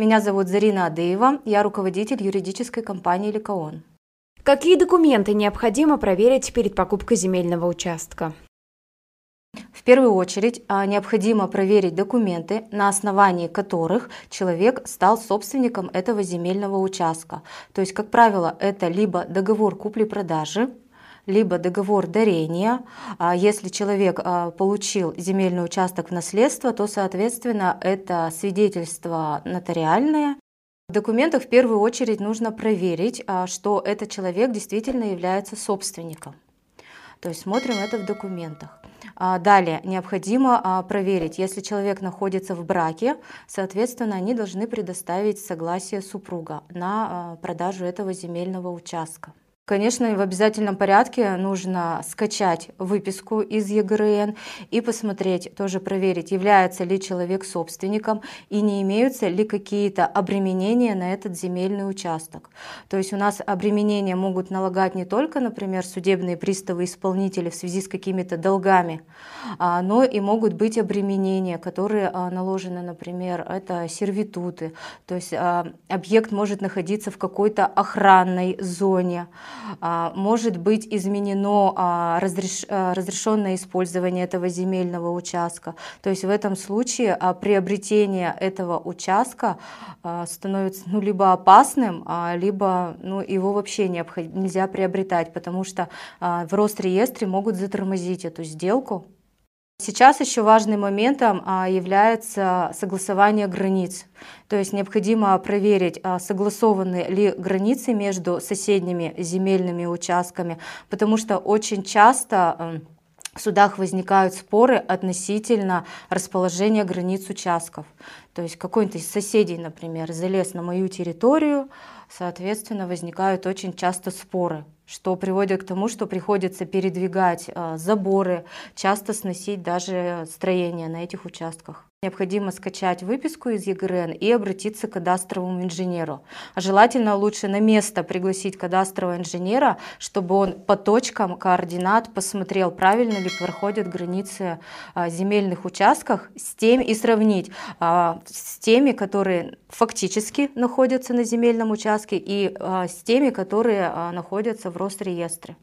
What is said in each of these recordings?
Меня зовут Зарина Адеева, я руководитель юридической компании «Ликаон». Какие документы необходимо проверить перед покупкой земельного участка? В первую очередь а, необходимо проверить документы, на основании которых человек стал собственником этого земельного участка. То есть, как правило, это либо договор купли-продажи, либо договор дарения. А если человек а, получил земельный участок в наследство, то, соответственно, это свидетельство нотариальное. В документах в первую очередь нужно проверить, а, что этот человек действительно является собственником. То есть смотрим это в документах. Далее необходимо проверить, если человек находится в браке, соответственно, они должны предоставить согласие супруга на продажу этого земельного участка. Конечно, в обязательном порядке нужно скачать выписку из ЕГРН и посмотреть, тоже проверить, является ли человек собственником и не имеются ли какие-то обременения на этот земельный участок. То есть у нас обременения могут налагать не только, например, судебные приставы исполнители в связи с какими-то долгами, а, но и могут быть обременения, которые а, наложены, например, это сервитуты, то есть а, объект может находиться в какой-то охранной зоне, может быть изменено а, разреш... А, разрешенное использование этого земельного участка. То есть в этом случае приобретение этого участка становится ну, либо опасным, либо ну, его вообще необход... нельзя приобретать, потому что в Росреестре могут затормозить эту сделку. Сейчас еще важным моментом а, является согласование границ. То есть необходимо проверить, а, согласованы ли границы между соседними земельными участками, потому что очень часто в судах возникают споры относительно расположения границ участков. То есть какой-нибудь из соседей, например, залез на мою территорию, соответственно, возникают очень часто споры что приводит к тому, что приходится передвигать а, заборы, часто сносить даже строения на этих участках. Необходимо скачать выписку из ЕГРН и обратиться к кадастровому инженеру. А желательно лучше на место пригласить кадастрового инженера, чтобы он по точкам координат посмотрел, правильно ли проходят границы а, земельных участков с тем и сравнить а, с теми, которые фактически находятся на земельном участке и а, с теми, которые находятся в Росреестре.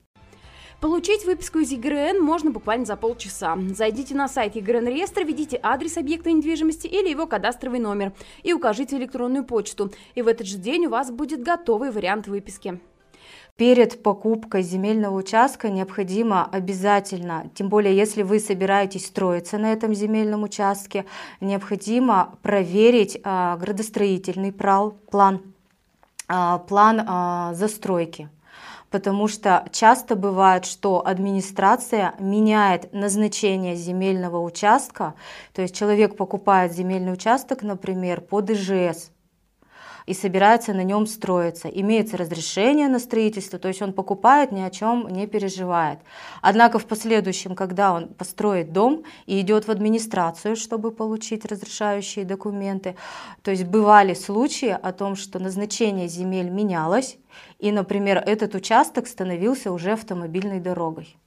Получить выписку из ЕГРН можно буквально за полчаса. Зайдите на сайт ЕГРН реестра, введите адрес объекта недвижимости или его кадастровый номер и укажите электронную почту. И в этот же день у вас будет готовый вариант выписки. Перед покупкой земельного участка необходимо обязательно, тем более если вы собираетесь строиться на этом земельном участке, необходимо проверить а, градостроительный план, а, план а, застройки. Потому что часто бывает, что администрация меняет назначение земельного участка, то есть человек покупает земельный участок, например, под ИЖС, и собирается на нем строиться. Имеется разрешение на строительство, то есть он покупает, ни о чем не переживает. Однако в последующем, когда он построит дом и идет в администрацию, чтобы получить разрешающие документы, то есть бывали случаи о том, что назначение земель менялось, и, например, этот участок становился уже автомобильной дорогой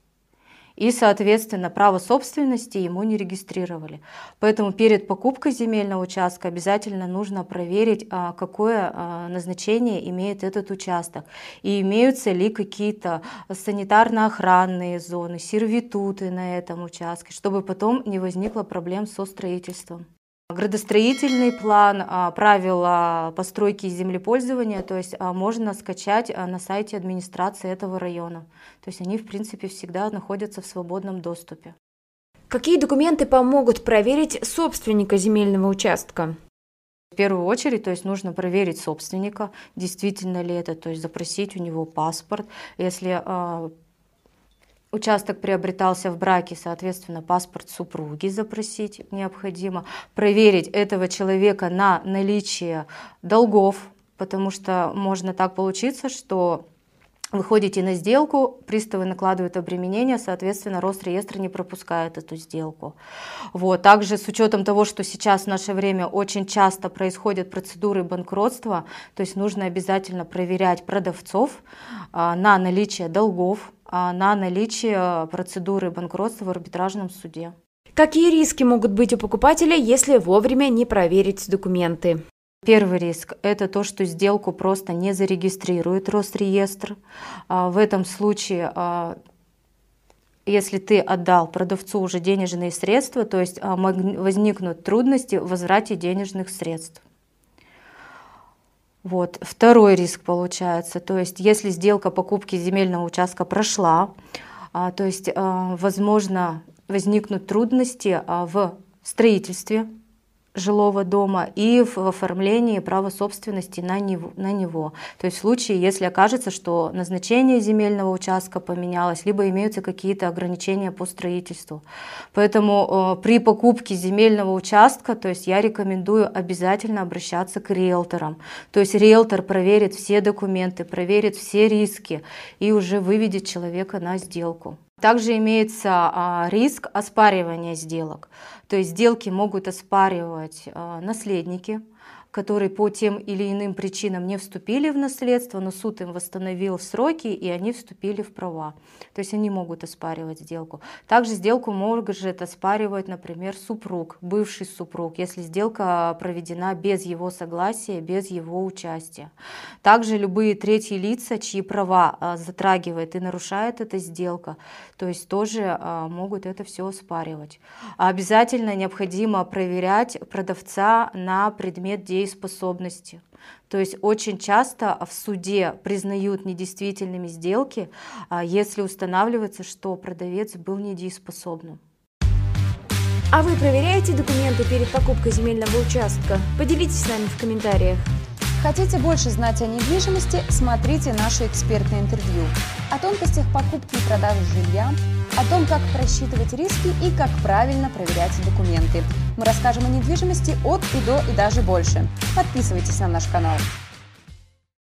и, соответственно, право собственности ему не регистрировали. Поэтому перед покупкой земельного участка обязательно нужно проверить, а, какое а, назначение имеет этот участок и имеются ли какие-то санитарно-охранные зоны, сервитуты на этом участке, чтобы потом не возникло проблем со строительством. Градостроительный план, а, правила постройки и землепользования, то есть а, можно скачать а, на сайте администрации этого района. То есть они, в принципе, всегда находятся в свободном доступе. Какие документы помогут проверить собственника земельного участка? В первую очередь, то есть нужно проверить собственника, действительно ли это, то есть запросить у него паспорт. Если Участок приобретался в браке, соответственно, паспорт супруги запросить необходимо. Проверить этого человека на наличие долгов, потому что можно так получиться, что выходите на сделку, приставы накладывают обременение, соответственно, Росреестр не пропускает эту сделку. Вот. Также с учетом того, что сейчас в наше время очень часто происходят процедуры банкротства, то есть нужно обязательно проверять продавцов а, на наличие долгов, на наличие процедуры банкротства в арбитражном суде. Какие риски могут быть у покупателя, если вовремя не проверить документы? Первый риск – это то, что сделку просто не зарегистрирует Росреестр. А, в этом случае а, если ты отдал продавцу уже денежные средства, то есть а, возникнут трудности в возврате денежных средств. Вот. Второй риск получается, то есть если сделка покупки земельного участка прошла, то есть возможно возникнут трудности в строительстве жилого дома и в оформлении права собственности на него, на него. То есть в случае, если окажется, что назначение земельного участка поменялось, либо имеются какие-то ограничения по строительству. Поэтому э, при покупке земельного участка, то есть я рекомендую обязательно обращаться к риэлторам. То есть риэлтор проверит все документы, проверит все риски и уже выведет человека на сделку. Также имеется а, риск оспаривания сделок. То есть сделки могут оспаривать а, наследники, которые по тем или иным причинам не вступили в наследство, но суд им восстановил сроки, и они вступили в права. То есть они могут оспаривать сделку. Также сделку может оспаривать, например, супруг, бывший супруг, если сделка проведена без его согласия, без его участия. Также любые третьи лица, чьи права а, затрагивает и нарушает эта сделка, то есть тоже а, могут это все оспаривать. Обязательно необходимо проверять продавца на предмет действия дееспособности. То есть очень часто в суде признают недействительными сделки, а если устанавливается, что продавец был недееспособным. А вы проверяете документы перед покупкой земельного участка? Поделитесь с нами в комментариях. Хотите больше знать о недвижимости? Смотрите наше экспертное интервью. О тонкостях покупки и продажи жилья, о том, как просчитывать риски и как правильно проверять документы. Мы расскажем о недвижимости от и до и даже больше. Подписывайтесь на наш канал.